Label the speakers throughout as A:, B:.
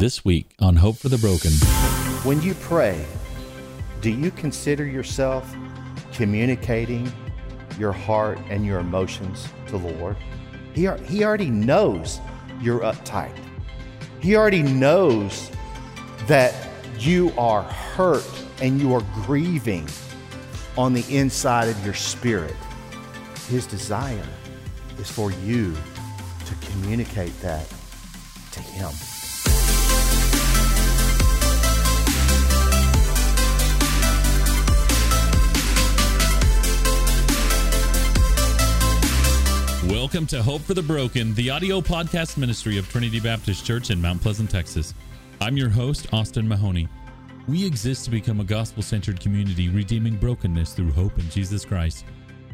A: This week on Hope for the Broken.
B: When you pray, do you consider yourself communicating your heart and your emotions to the Lord? He, he already knows you're uptight. He already knows that you are hurt and you are grieving on the inside of your spirit. His desire is for you to communicate that to Him.
A: Welcome to Hope for the Broken, the audio podcast ministry of Trinity Baptist Church in Mount Pleasant, Texas. I'm your host, Austin Mahoney. We exist to become a gospel centered community redeeming brokenness through hope in Jesus Christ.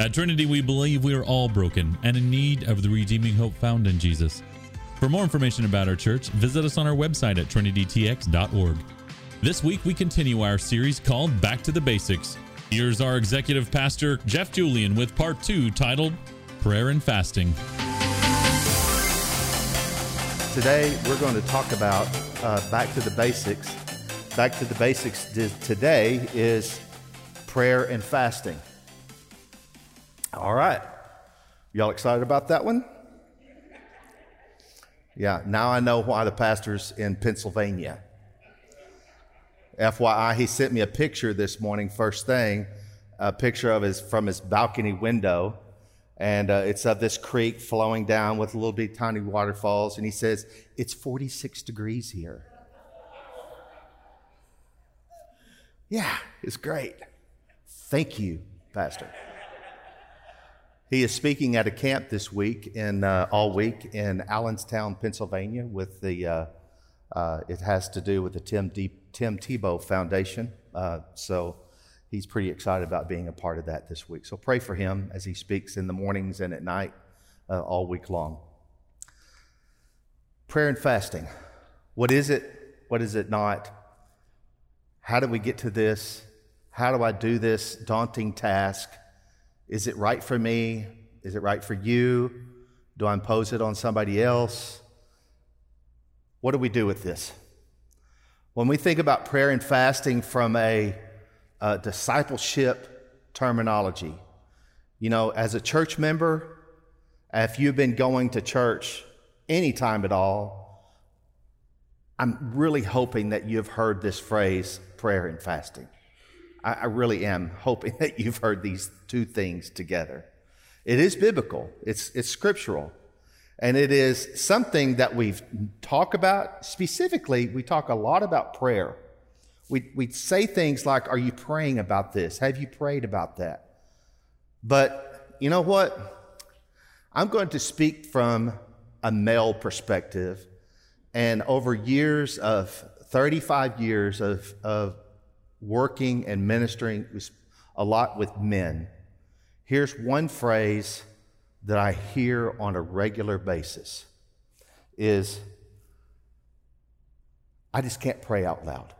A: At Trinity, we believe we are all broken and in need of the redeeming hope found in Jesus. For more information about our church, visit us on our website at trinitytx.org. This week, we continue our series called Back to the Basics. Here's our executive pastor, Jeff Julian, with part two titled prayer and fasting.
B: Today, we're going to talk about uh, back to the basics. Back to the basics today is prayer and fasting. All right. Y'all excited about that one? Yeah, now I know why the pastor's in Pennsylvania. FYI, he sent me a picture this morning, first thing, a picture of his from his balcony window and uh, it's of this creek flowing down with little bit tiny waterfalls. And he says, It's 46 degrees here. Yeah, it's great. Thank you, Pastor. He is speaking at a camp this week in uh, all week in Allenstown, Pennsylvania. With the uh, uh it has to do with the Tim, D- Tim Tebow Foundation. Uh, so he's pretty excited about being a part of that this week. So pray for him as he speaks in the mornings and at night uh, all week long. Prayer and fasting. What is it? What is it not? How do we get to this? How do I do this daunting task? Is it right for me? Is it right for you? Do I impose it on somebody else? What do we do with this? When we think about prayer and fasting from a uh, discipleship terminology. You know, as a church member, if you've been going to church any time at all, I'm really hoping that you've heard this phrase, prayer and fasting. I, I really am hoping that you've heard these two things together. It is biblical, it's, it's scriptural, and it is something that we've talked about. Specifically, we talk a lot about prayer. We, we say things like, Are you praying about this? Have you prayed about that? But you know what? I'm going to speak from a male perspective. And over years of 35 years of, of working and ministering a lot with men, here's one phrase that I hear on a regular basis is I just can't pray out loud.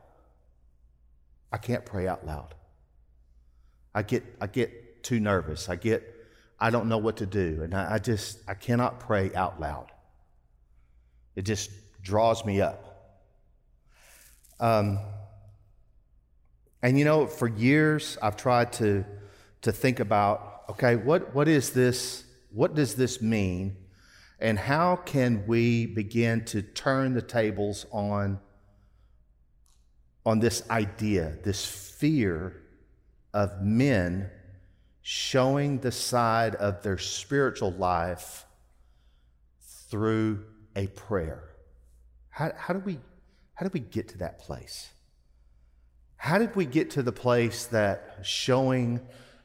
B: I can't pray out loud. I get, I get too nervous. I get, I don't know what to do. And I, I just, I cannot pray out loud. It just draws me up. Um, and you know, for years I've tried to, to think about, okay, what, what is this? What does this mean? And how can we begin to turn the tables on on this idea, this fear of men showing the side of their spiritual life through a prayer. How, how, do we, how do we get to that place? How did we get to the place that showing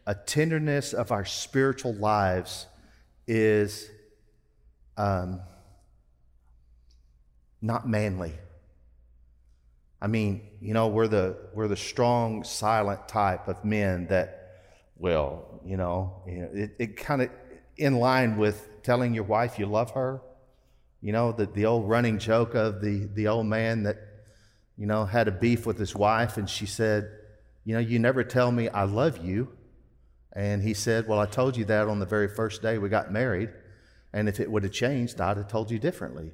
B: a tenderness of our spiritual lives is um, not manly? I mean, you know, we're the we're the strong, silent type of men that, well, you know, it, it kind of in line with telling your wife you love her. You know, the, the old running joke of the, the old man that, you know, had a beef with his wife and she said, You know, you never tell me I love you. And he said, Well, I told you that on the very first day we got married. And if it would have changed, I'd have told you differently,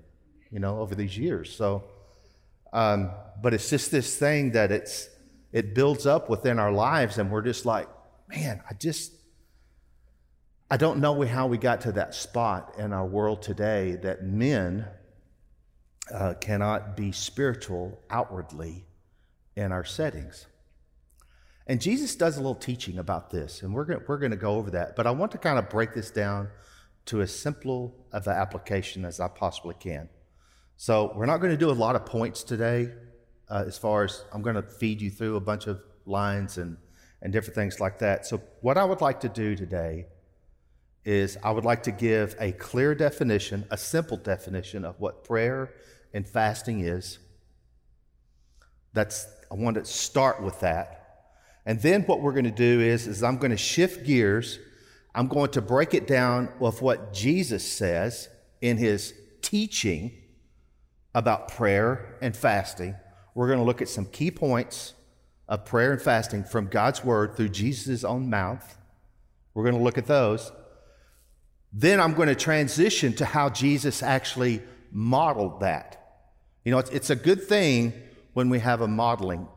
B: you know, over these years. So, Um, but it's just this thing that it's it builds up within our lives, and we're just like, man, I just I don't know how we got to that spot in our world today that men uh, cannot be spiritual outwardly in our settings. And Jesus does a little teaching about this, and we're going we're going to go over that. But I want to kind of break this down to as simple of an application as I possibly can. So we're not going to do a lot of points today, uh, as far as I'm going to feed you through a bunch of lines and and different things like that. So what I would like to do today is I would like to give a clear definition, a simple definition of what prayer and fasting is. That's I want to start with that. And then what we're going to do is, is I'm going to shift gears. I'm going to break it down with what Jesus says in his teaching about prayer and fasting. We're going to look at some key points of prayer and fasting from God's word through Jesus' own mouth. We're going to look at those. Then I'm going to transition to how Jesus actually modeled that. You know, it's, it's a good thing when we have a modeling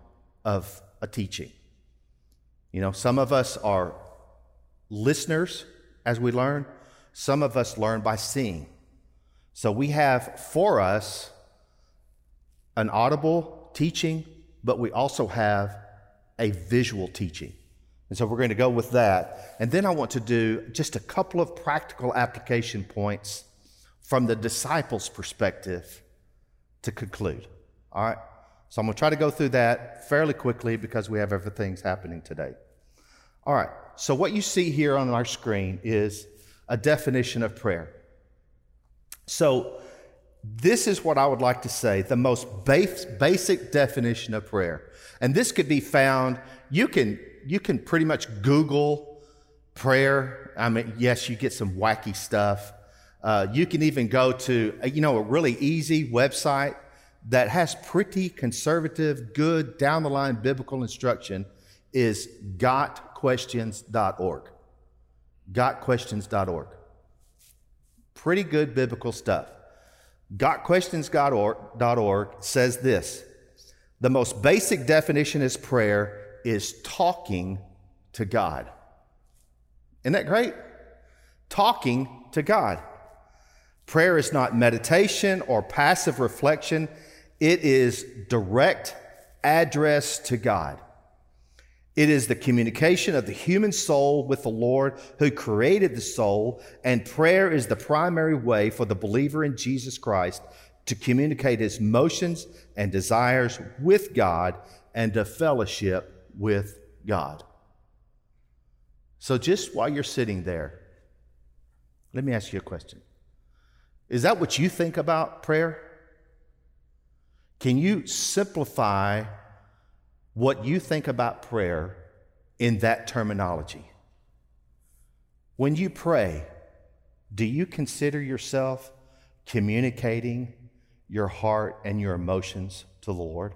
B: of a teaching. You know, some of us are listeners as we learn, some of us learn by seeing. So we have for us an audible teaching, but we also have a visual teaching. And so we're going to go with that. And then I want to do just a couple of practical application points from the disciples' perspective to conclude. All right? So I'm going to try to go through that fairly quickly because we have everything's happening today. All right, so what you see here on our screen is a definition of prayer. So this is what I would like to say the most base, basic definition of prayer. And this could be found, you can, you can pretty much Google prayer. I mean, yes, you get some wacky stuff. Uh, you can even go to, you know, a really easy website that has pretty conservative, good, down the line biblical instruction is gotquestions.org. Gotquestions.org. Pretty good biblical stuff. Gotquestions.org says this The most basic definition is prayer is talking to God. Isn't that great? Talking to God. Prayer is not meditation or passive reflection. It is direct address to God. It is the communication of the human soul with the Lord who created the soul, and prayer is the primary way for the believer in Jesus Christ to communicate his motions and desires with God and to fellowship with God. So, just while you're sitting there, let me ask you a question. Is that what you think about prayer? Can you simplify what you think about prayer in that terminology? When you pray, do you consider yourself communicating your heart and your emotions to the Lord?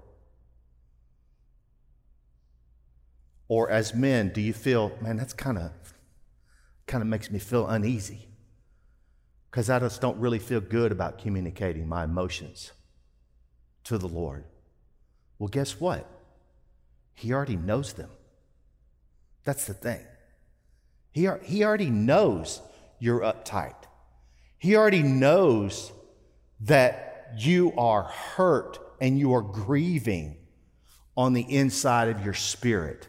B: Or as men, do you feel, man, that's kind of kind of makes me feel uneasy because I just don't really feel good about communicating my emotions to the Lord. Well, guess what? He already knows them. That's the thing. He, he already knows you're uptight. He already knows that you are hurt and you are grieving on the inside of your spirit.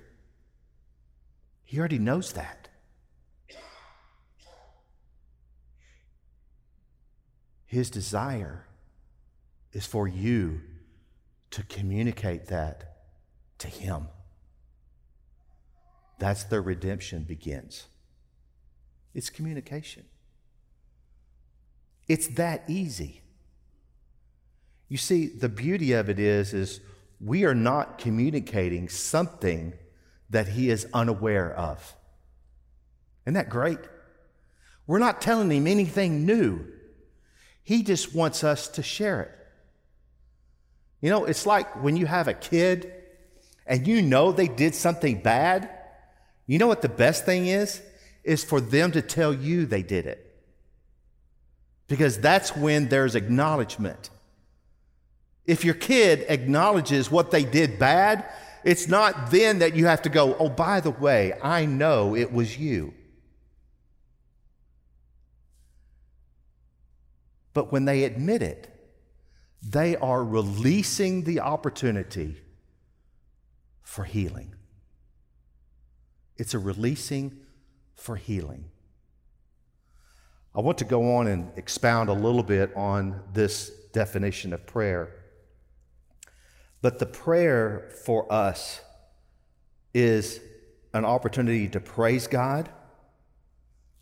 B: He already knows that. His desire is for you to communicate that to Him. That's the redemption begins. It's communication. It's that easy. You see, the beauty of it is, is we are not communicating something that he is unaware of. Isn't that great? We're not telling him anything new. He just wants us to share it. You know, it's like when you have a kid and you know they did something bad. You know what the best thing is? Is for them to tell you they did it. Because that's when there's acknowledgement. If your kid acknowledges what they did bad, it's not then that you have to go, oh, by the way, I know it was you. But when they admit it, they are releasing the opportunity for healing. It's a releasing for healing. I want to go on and expound a little bit on this definition of prayer. But the prayer for us is an opportunity to praise God.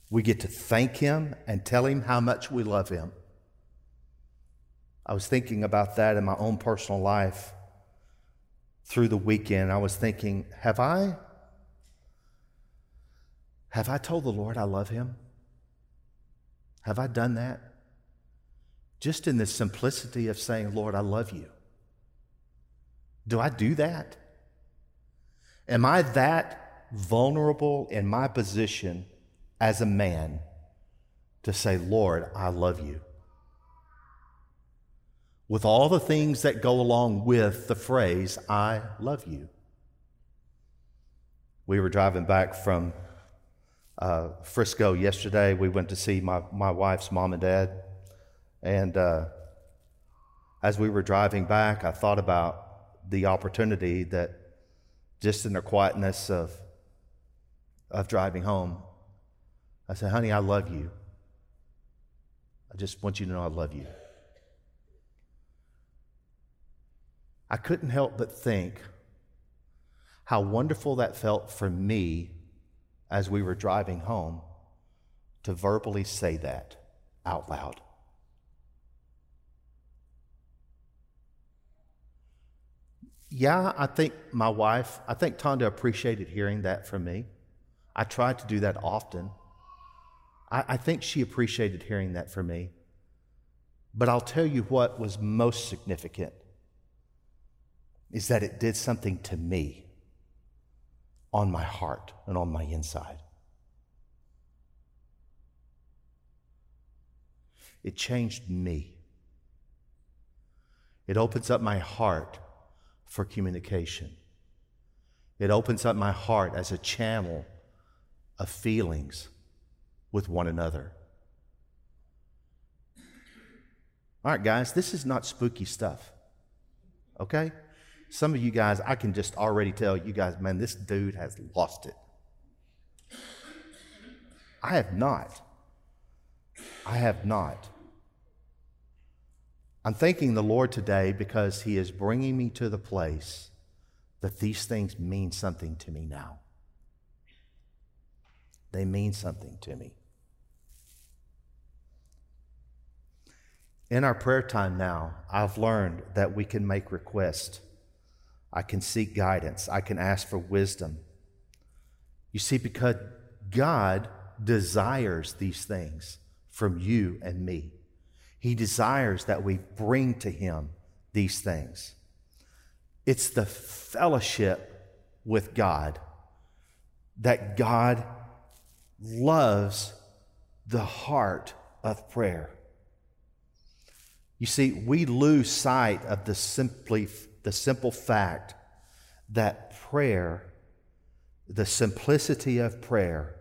B: We get to thank Him and tell Him how much we love Him. I was thinking about that in my own personal life through the weekend. I was thinking, have I have I told the Lord I love him? Have I done that? Just in the simplicity of saying, Lord, I love you. Do I do that? Am I that vulnerable in my position as a man to say, Lord, I love you? With all the things that go along with the phrase, I love you. We were driving back from uh, Frisco yesterday. We went to see my, my wife's mom and dad. And uh, as we were driving back, I thought about the opportunity that just in the quietness of, of driving home, I said, honey, I love you. I just want you to know I love you. I couldn't help but think how wonderful that felt for me as we were driving home to verbally say that out loud. Yeah, I think my wife, I think Tonda appreciated hearing that from me. I tried to do that often. I, I think she appreciated hearing that from me. But I'll tell you what was most significant is that it did something to me on my heart and on my inside. It changed me. It opens up my heart for communication. It opens up my heart as a channel of feelings with one another. All right, guys, this is not spooky stuff. Okay? Some of you guys, I can just already tell you guys, man, this dude has lost it. I have not. I have not. I'm thanking the Lord today because He is bringing me to the place that these things mean something to me now. They mean something to me. In our prayer time now, I've learned that we can make requests I can seek guidance. I can ask for wisdom. You see, because God desires these things from you and me, He desires that we bring to Him these things. It's the fellowship with God that God loves the heart of prayer. You see, we lose sight of the simply the simple fact that prayer, the simplicity of prayer,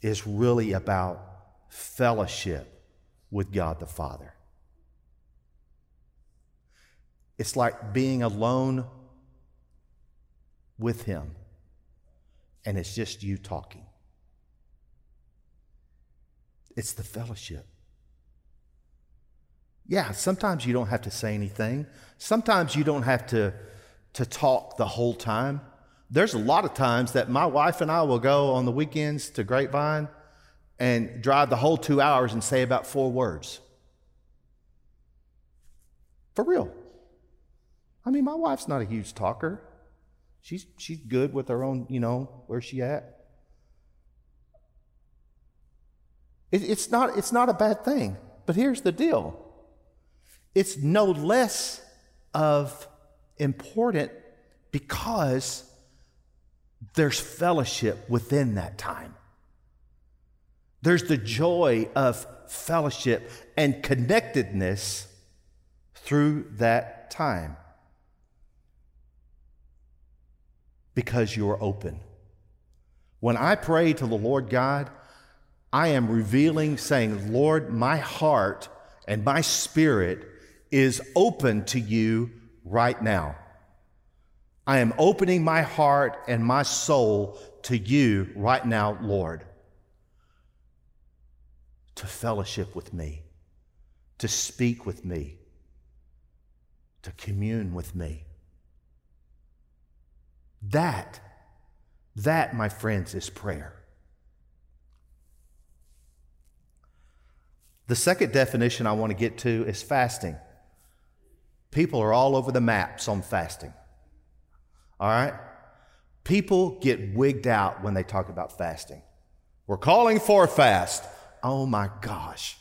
B: is really about fellowship with God the Father. It's like being alone with Him, and it's just you talking. It's the fellowship. Yeah, sometimes you don't have to say anything. Sometimes you don't have to, to talk the whole time. There's a lot of times that my wife and I will go on the weekends to Grapevine and drive the whole two hours and say about four words. For real. I mean, my wife's not a huge talker. She's, she's good with her own, you know, where she at. It, it's, not, it's not a bad thing. But here's the deal it's no less of important because there's fellowship within that time. There's the joy of fellowship and connectedness through that time because you're open. When I pray to the Lord God, I am revealing, saying, Lord, my heart and my spirit is open to you right now. I am opening my heart and my soul to you right now, Lord, to fellowship with me, to speak with me, to commune with me. That, that, my friends, is prayer. The second definition I want to get to is fasting. People are all over the maps on fasting. All right? People get wigged out when they talk about fasting. We're calling for a fast. Oh my gosh.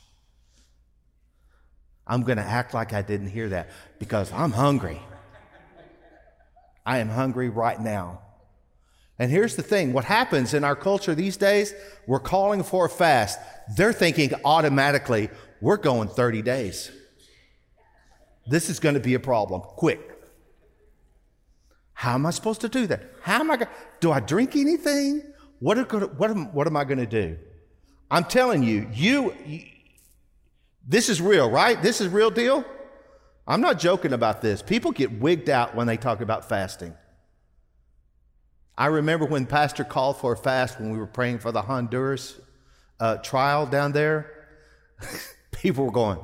B: I'm going to act like I didn't hear that because I'm hungry. I am hungry right now. And here's the thing what happens in our culture these days, we're calling for a fast. They're thinking automatically, we're going 30 days. This is going to be a problem. Quick. How am I supposed to do that? How am I going do I drink anything? What, are, what, am, what am I going to do? I'm telling you, you, you, this is real, right? This is real deal. I'm not joking about this. People get wigged out when they talk about fasting. I remember when Pastor called for a fast when we were praying for the Honduras uh, trial down there. People were going,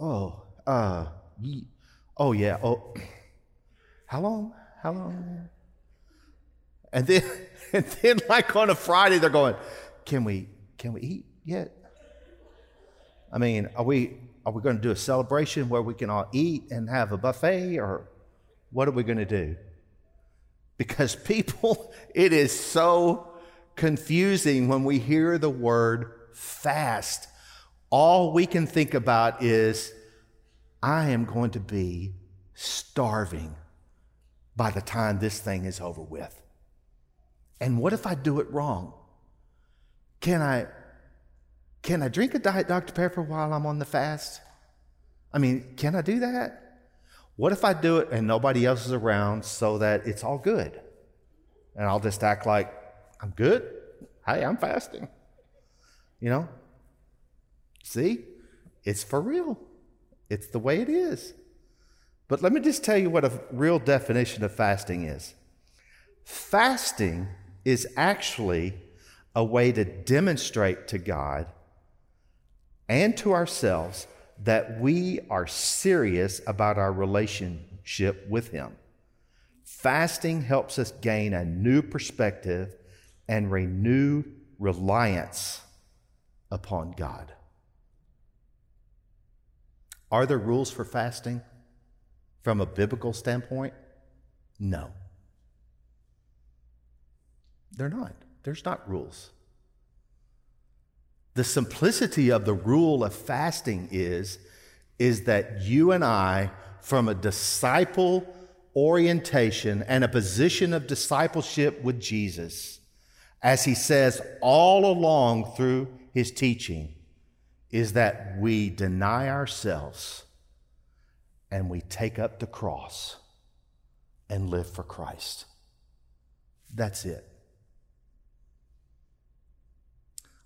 B: "Oh, uh, oh yeah, oh, how long? How long?" And then, and then, like on a Friday, they're going, "Can we, can we eat yet?" I mean, are we, are we going to do a celebration where we can all eat and have a buffet, or what are we going to do? Because people, it is so confusing when we hear the word fast. All we can think about is, I am going to be starving by the time this thing is over with. And what if I do it wrong? Can I can I drink a diet Dr. Pepper while I'm on the fast? I mean, can I do that? What if I do it and nobody else is around so that it's all good? And I'll just act like I'm good. Hey, I'm fasting. You know? See? It's for real. It's the way it is. But let me just tell you what a real definition of fasting is. Fasting is actually a way to demonstrate to God and to ourselves that we are serious about our relationship with Him. Fasting helps us gain a new perspective and renew reliance upon God. Are there rules for fasting from a biblical standpoint? No. They're not. There's not rules. The simplicity of the rule of fasting is, is that you and I, from a disciple orientation and a position of discipleship with Jesus, as he says all along through his teaching, is that we deny ourselves and we take up the cross and live for Christ. That's it.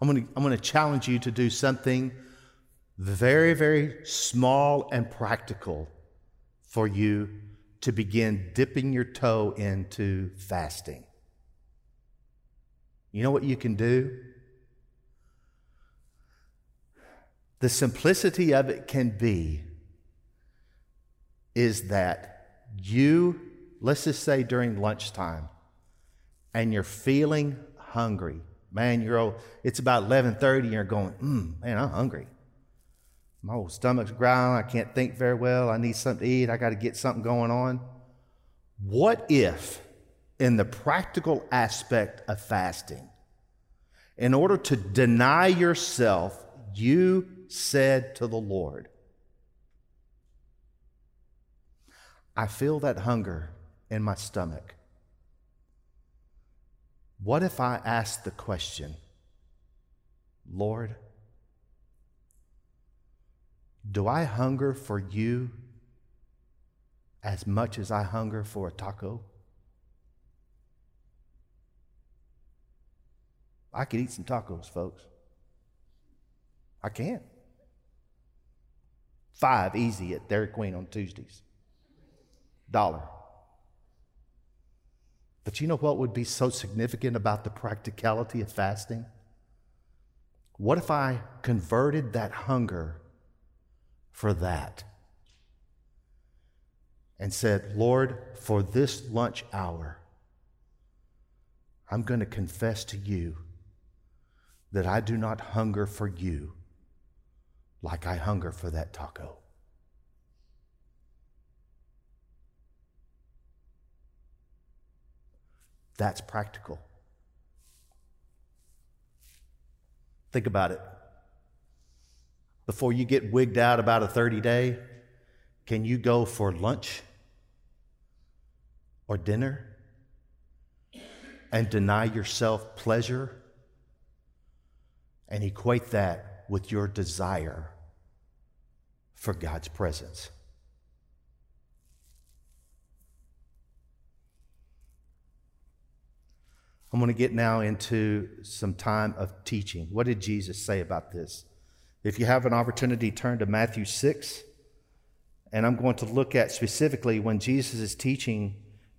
B: I'm going to, I'm going to challenge you to do something very, very small and practical for you to begin dipping your toe into fasting. You know what you can do? The simplicity of it can be is that you, let's just say during lunchtime, and you're feeling hungry Man, you're old, it's about 11:30 and you're going, mm, man, I'm hungry. My old stomach's growling. I can't think very well. I need something to eat. I got to get something going on. What if, in the practical aspect of fasting, in order to deny yourself, you said to the Lord, I feel that hunger in my stomach. What if I ask the question, Lord, do I hunger for you as much as I hunger for a taco? I could eat some tacos, folks. I can. Five easy at Dairy Queen on Tuesdays. Dollar. But you know what would be so significant about the practicality of fasting? What if I converted that hunger for that and said, Lord, for this lunch hour, I'm going to confess to you that I do not hunger for you like I hunger for that taco. That's practical. Think about it. Before you get wigged out about a 30 day, can you go for lunch or dinner and deny yourself pleasure and equate that with your desire for God's presence? I'm going to get now into some time of teaching. What did Jesus say about this? If you have an opportunity, turn to Matthew 6. And I'm going to look at specifically when Jesus is teaching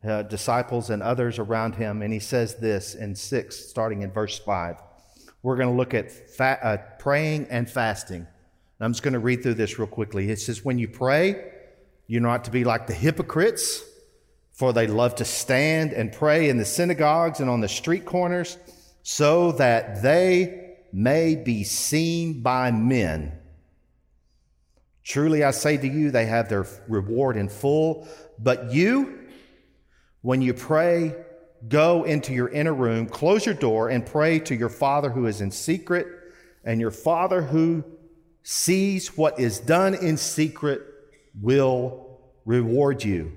B: uh, disciples and others around him. And he says this in 6, starting in verse 5. We're going to look at fa- uh, praying and fasting. And I'm just going to read through this real quickly. It says, When you pray, you're not to be like the hypocrites for they love to stand and pray in the synagogues and on the street corners, so that they may be seen by men. Truly I say to you, they have their reward in full. But you, when you pray, go into your inner room, close your door, and pray to your Father who is in secret, and your Father who sees what is done in secret will reward you.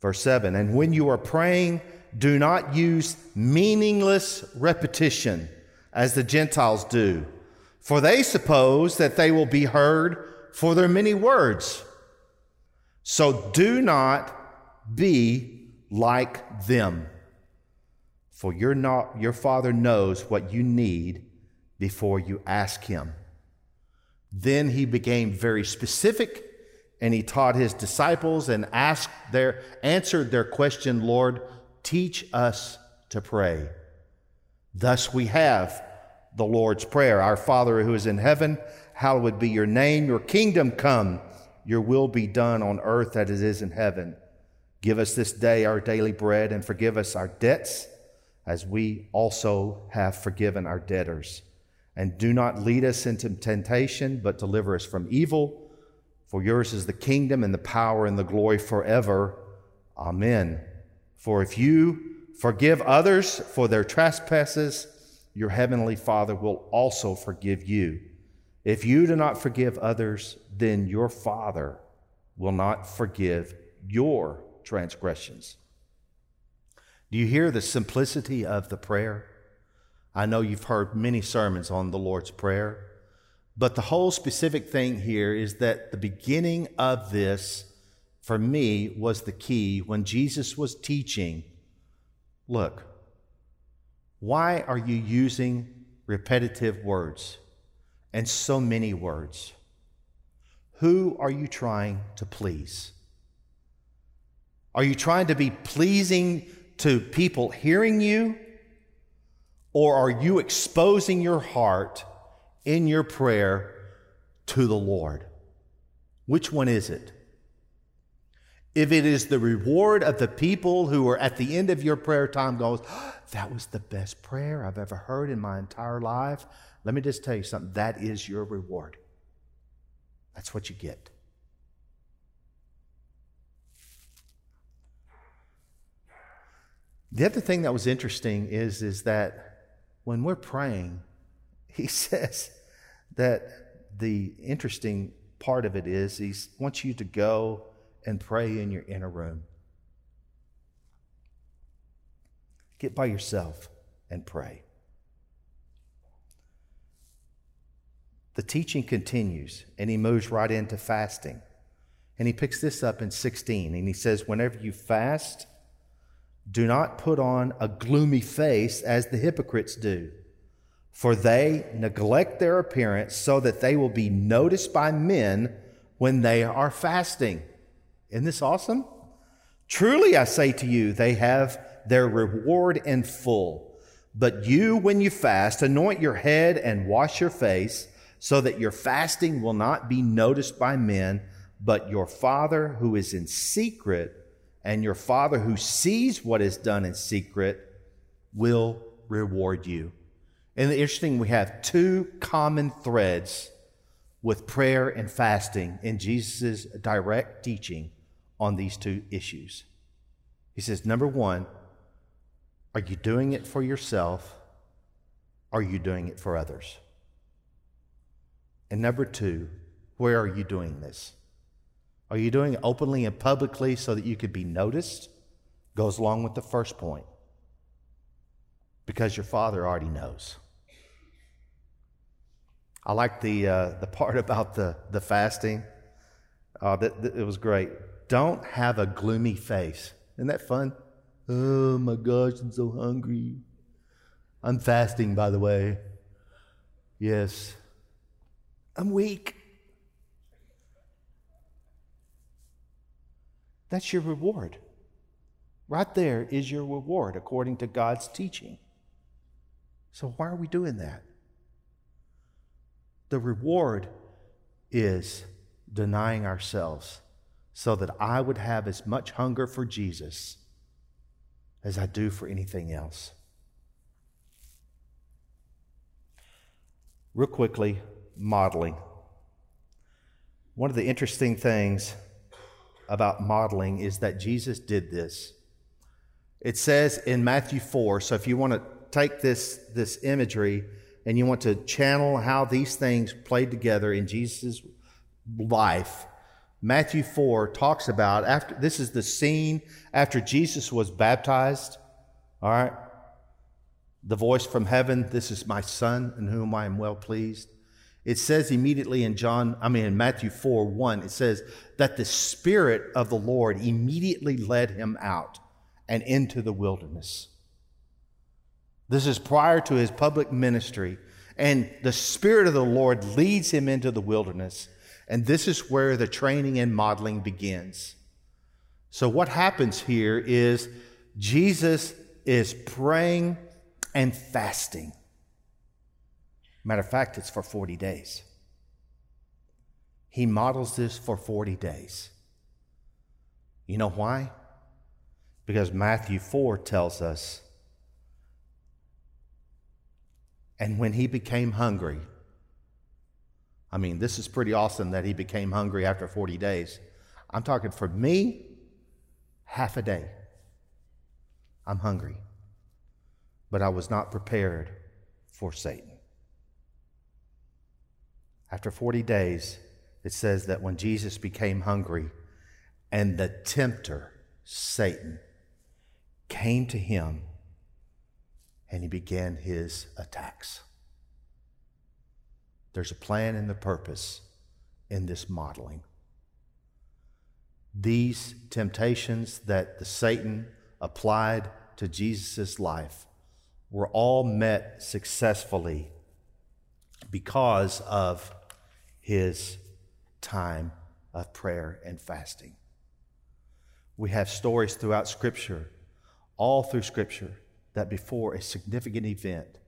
B: Verse 7 And when you are praying, do not use meaningless repetition as the Gentiles do, for they suppose that they will be heard for their many words. So do not be like them, for your, not, your Father knows what you need before you ask Him. Then he became very specific and he taught his disciples and asked their answered their question, Lord, teach us to pray. Thus we have the Lord's Prayer. Our Father who is in heaven, hallowed be your name, your kingdom come, your will be done on earth as it is in heaven. Give us this day our daily bread and forgive us our debts as we also have forgiven our debtors. And do not lead us into temptation, but deliver us from evil. For yours is the kingdom and the power and the glory forever. Amen. For if you forgive others for their trespasses, your heavenly Father will also forgive you. If you do not forgive others, then your Father will not forgive your transgressions. Do you hear the simplicity of the prayer? I know you've heard many sermons on the Lord's Prayer. But the whole specific thing here is that the beginning of this, for me, was the key when Jesus was teaching. Look, why are you using repetitive words and so many words? Who are you trying to please? Are you trying to be pleasing to people hearing you? Or are you exposing your heart? in your prayer to the Lord? Which one is it? If it is the reward of the people who are at the end of your prayer time goes, oh, that was the best prayer I've ever heard in my entire life. Let me just tell you something. That is your reward. That's what you get. The other thing that was interesting is, is that when we're praying, he says, that the interesting part of it is he wants you to go and pray in your inner room. Get by yourself and pray. The teaching continues, and he moves right into fasting. And he picks this up in 16, and he says, Whenever you fast, do not put on a gloomy face as the hypocrites do, for they neglect their appearance so that they will be noticed by men when they are fasting. Isn't this awesome? Truly, I say to you, they have their reward in full. But you, when you fast, anoint your head and wash your face, so that your fasting will not be noticed by men, but your Father who is in secret, and your Father who sees what is done in secret will reward you. And interesting, we have two common threads with prayer and fasting in Jesus' direct teaching on these two issues. He says, number one, are you doing it for yourself? Are you doing it for others? And number two, where are you doing this? Are you doing it openly and publicly so that you could be noticed? Goes along with the first point. Because your father already knows. I like the, uh, the part about the, the fasting. Uh, that, that, it was great. Don't have a gloomy face. Isn't that fun? Oh my gosh, I'm so hungry. I'm fasting, by the way. Yes. I'm weak. That's your reward. Right there is your reward according to God's teaching. So, why are we doing that? The reward is denying ourselves so that I would have as much hunger for Jesus as I do for anything else. Real quickly, modeling. One of the interesting things about modeling is that Jesus did this. It says in Matthew 4, so if you want to take this, this imagery and you want to channel how these things played together in Jesus' life, Matthew 4 talks about after this is the scene after Jesus was baptized. All right. The voice from heaven, this is my son in whom I am well pleased. It says immediately in John, I mean in Matthew 4 1, it says that the Spirit of the Lord immediately led him out and into the wilderness. This is prior to his public ministry. And the Spirit of the Lord leads him into the wilderness. And this is where the training and modeling begins. So, what happens here is Jesus is praying and fasting. Matter of fact, it's for 40 days. He models this for 40 days. You know why? Because Matthew 4 tells us, and when he became hungry, I mean, this is pretty awesome that he became hungry after 40 days. I'm talking for me, half a day. I'm hungry. But I was not prepared for Satan. After 40 days, it says that when Jesus became hungry and the tempter, Satan, came to him and he began his attacks. There's a plan and the purpose in this modeling. These temptations that the Satan applied to Jesus' life were all met successfully because of his time of prayer and fasting. We have stories throughout Scripture, all through Scripture, that before a significant event,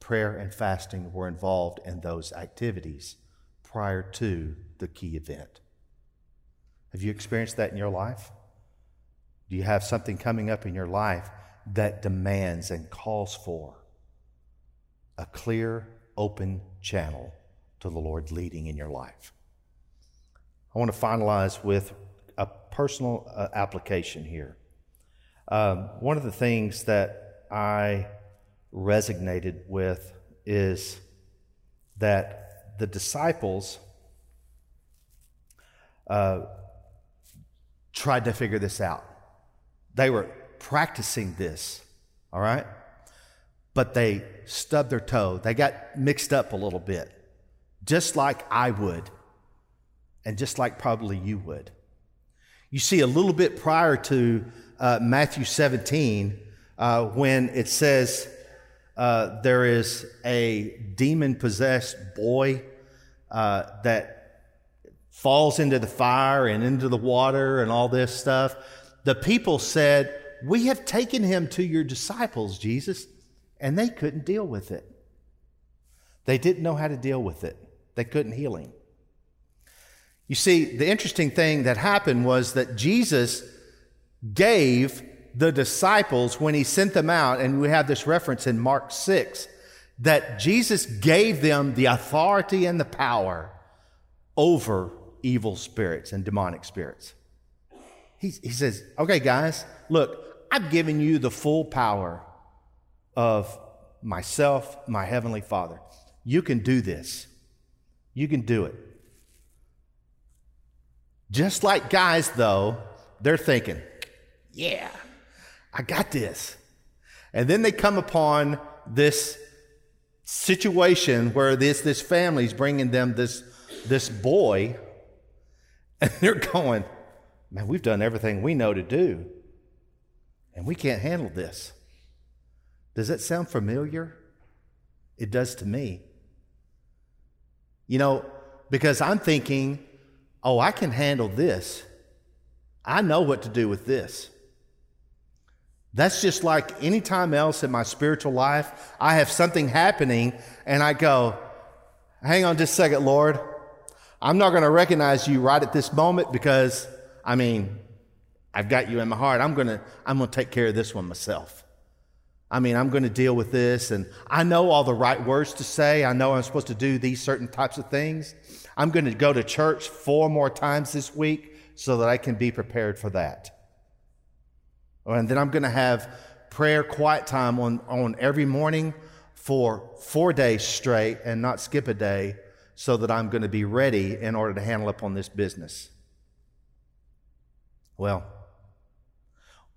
B: prayer and fasting were involved in those activities prior to the key event. Have you experienced that in your life? Do you have something coming up in your life that demands and calls for a clear, open channel to the Lord leading in your life? I want to finalize with a personal uh, application here. Um, one of the things that I resonated with is that the disciples uh, tried to figure this out. They were practicing this, all right? But they stubbed their toe. They got mixed up a little bit, just like I would, and just like probably you would. You see, a little bit prior to uh, Matthew 17, uh, when it says uh, there is a demon possessed boy uh, that falls into the fire and into the water and all this stuff, the people said, We have taken him to your disciples, Jesus, and they couldn't deal with it. They didn't know how to deal with it, they couldn't heal him. You see, the interesting thing that happened was that Jesus gave the disciples when he sent them out, and we have this reference in Mark 6, that Jesus gave them the authority and the power over evil spirits and demonic spirits. He, he says, Okay, guys, look, I've given you the full power of myself, my heavenly Father. You can do this. You can do it. Just like guys, though, they're thinking, yeah, I got this. And then they come upon this situation where this, this family's bringing them this, this boy, and they're going, man, we've done everything we know to do, and we can't handle this. Does that sound familiar? It does to me. You know, because I'm thinking, oh, I can handle this. I know what to do with this. That's just like any time else in my spiritual life, I have something happening and I go, hang on just a second, Lord. I'm not going to recognize you right at this moment because, I mean, I've got you in my heart. I'm going to, I'm going to take care of this one myself. I mean, I'm going to deal with this and I know all the right words to say. I know I'm supposed to do these certain types of things. I'm going to go to church four more times this week so that I can be prepared for that. And then I'm going to have prayer quiet time on, on every morning for four days straight and not skip a day so that I'm going to be ready in order to handle up on this business. Well,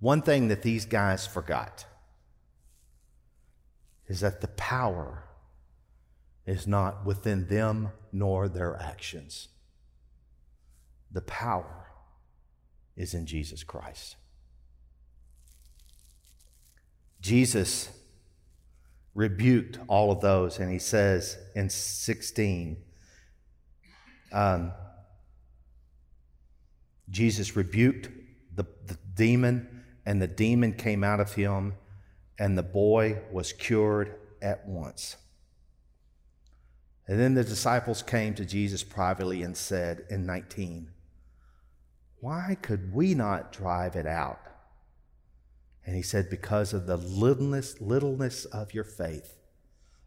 B: one thing that these guys forgot is that the power is not within them nor their actions. The power is in Jesus Christ. Jesus rebuked all of those, and he says in 16, um, Jesus rebuked the, the demon, and the demon came out of him, and the boy was cured at once. And then the disciples came to Jesus privately and said in 19, Why could we not drive it out? And he said, Because of the littleness, littleness of your faith.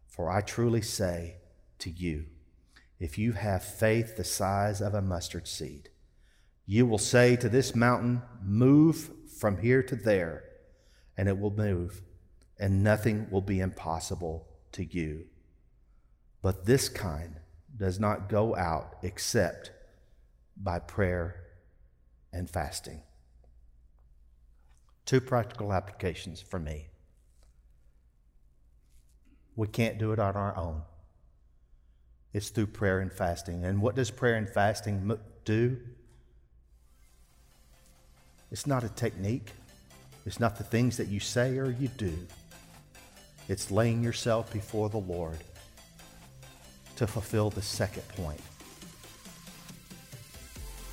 B: For I truly say to you, if you have faith the size of a mustard seed, you will say to this mountain, Move from here to there, and it will move, and nothing will be impossible to you. But this kind does not go out except by prayer and fasting. Two practical applications for me. We can't do it on our own. It's through prayer and fasting. And what does prayer and fasting do? It's not a technique. It's not the things that you say or you do. It's laying yourself before the Lord to fulfill the second point.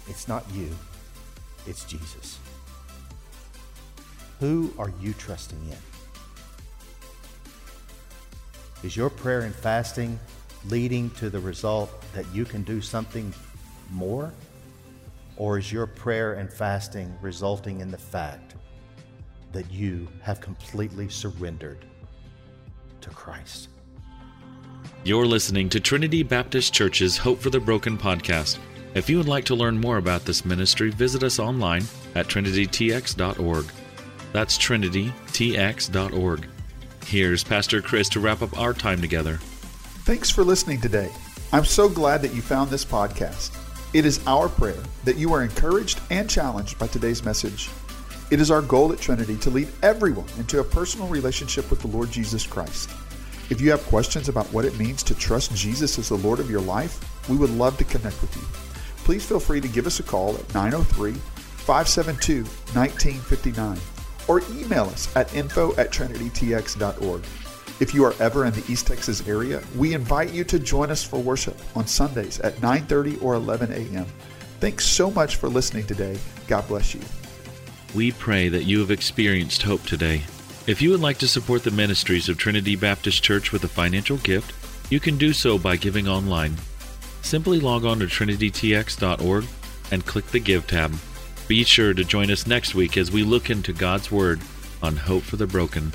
B: It's not you, it's Jesus. Who are you trusting in? Is your prayer and fasting leading to the result that you can do something more? Or is your prayer and fasting resulting in the fact that you have completely surrendered to Christ?
A: You're listening to Trinity Baptist Church's Hope for the Broken podcast. If you would like to learn more about this ministry, visit us online at trinitytx.org. That's trinitytx.org. Here's Pastor Chris to wrap up our time together.
C: Thanks for listening today. I'm so glad that you found this podcast. It is our prayer that you are encouraged and challenged by today's message. It is our goal at Trinity to lead everyone into a personal relationship with the Lord Jesus Christ. If you have questions about what it means to trust Jesus as the Lord of your life, we would love to connect with you. Please feel free to give us a call at 903 572 1959 or email us at info at trinitytx.org. If you are ever in the East Texas area, we invite you to join us for worship on Sundays at 9:30 or 11 a.m. Thanks so much for listening today. God bless you.
A: We pray that you have experienced hope today. If you would like to support the ministries of Trinity Baptist Church with a financial gift, you can do so by giving online. Simply log on to trinitytx.org and click the Give tab. Be sure to join us next week as we look into God's Word on Hope for the Broken.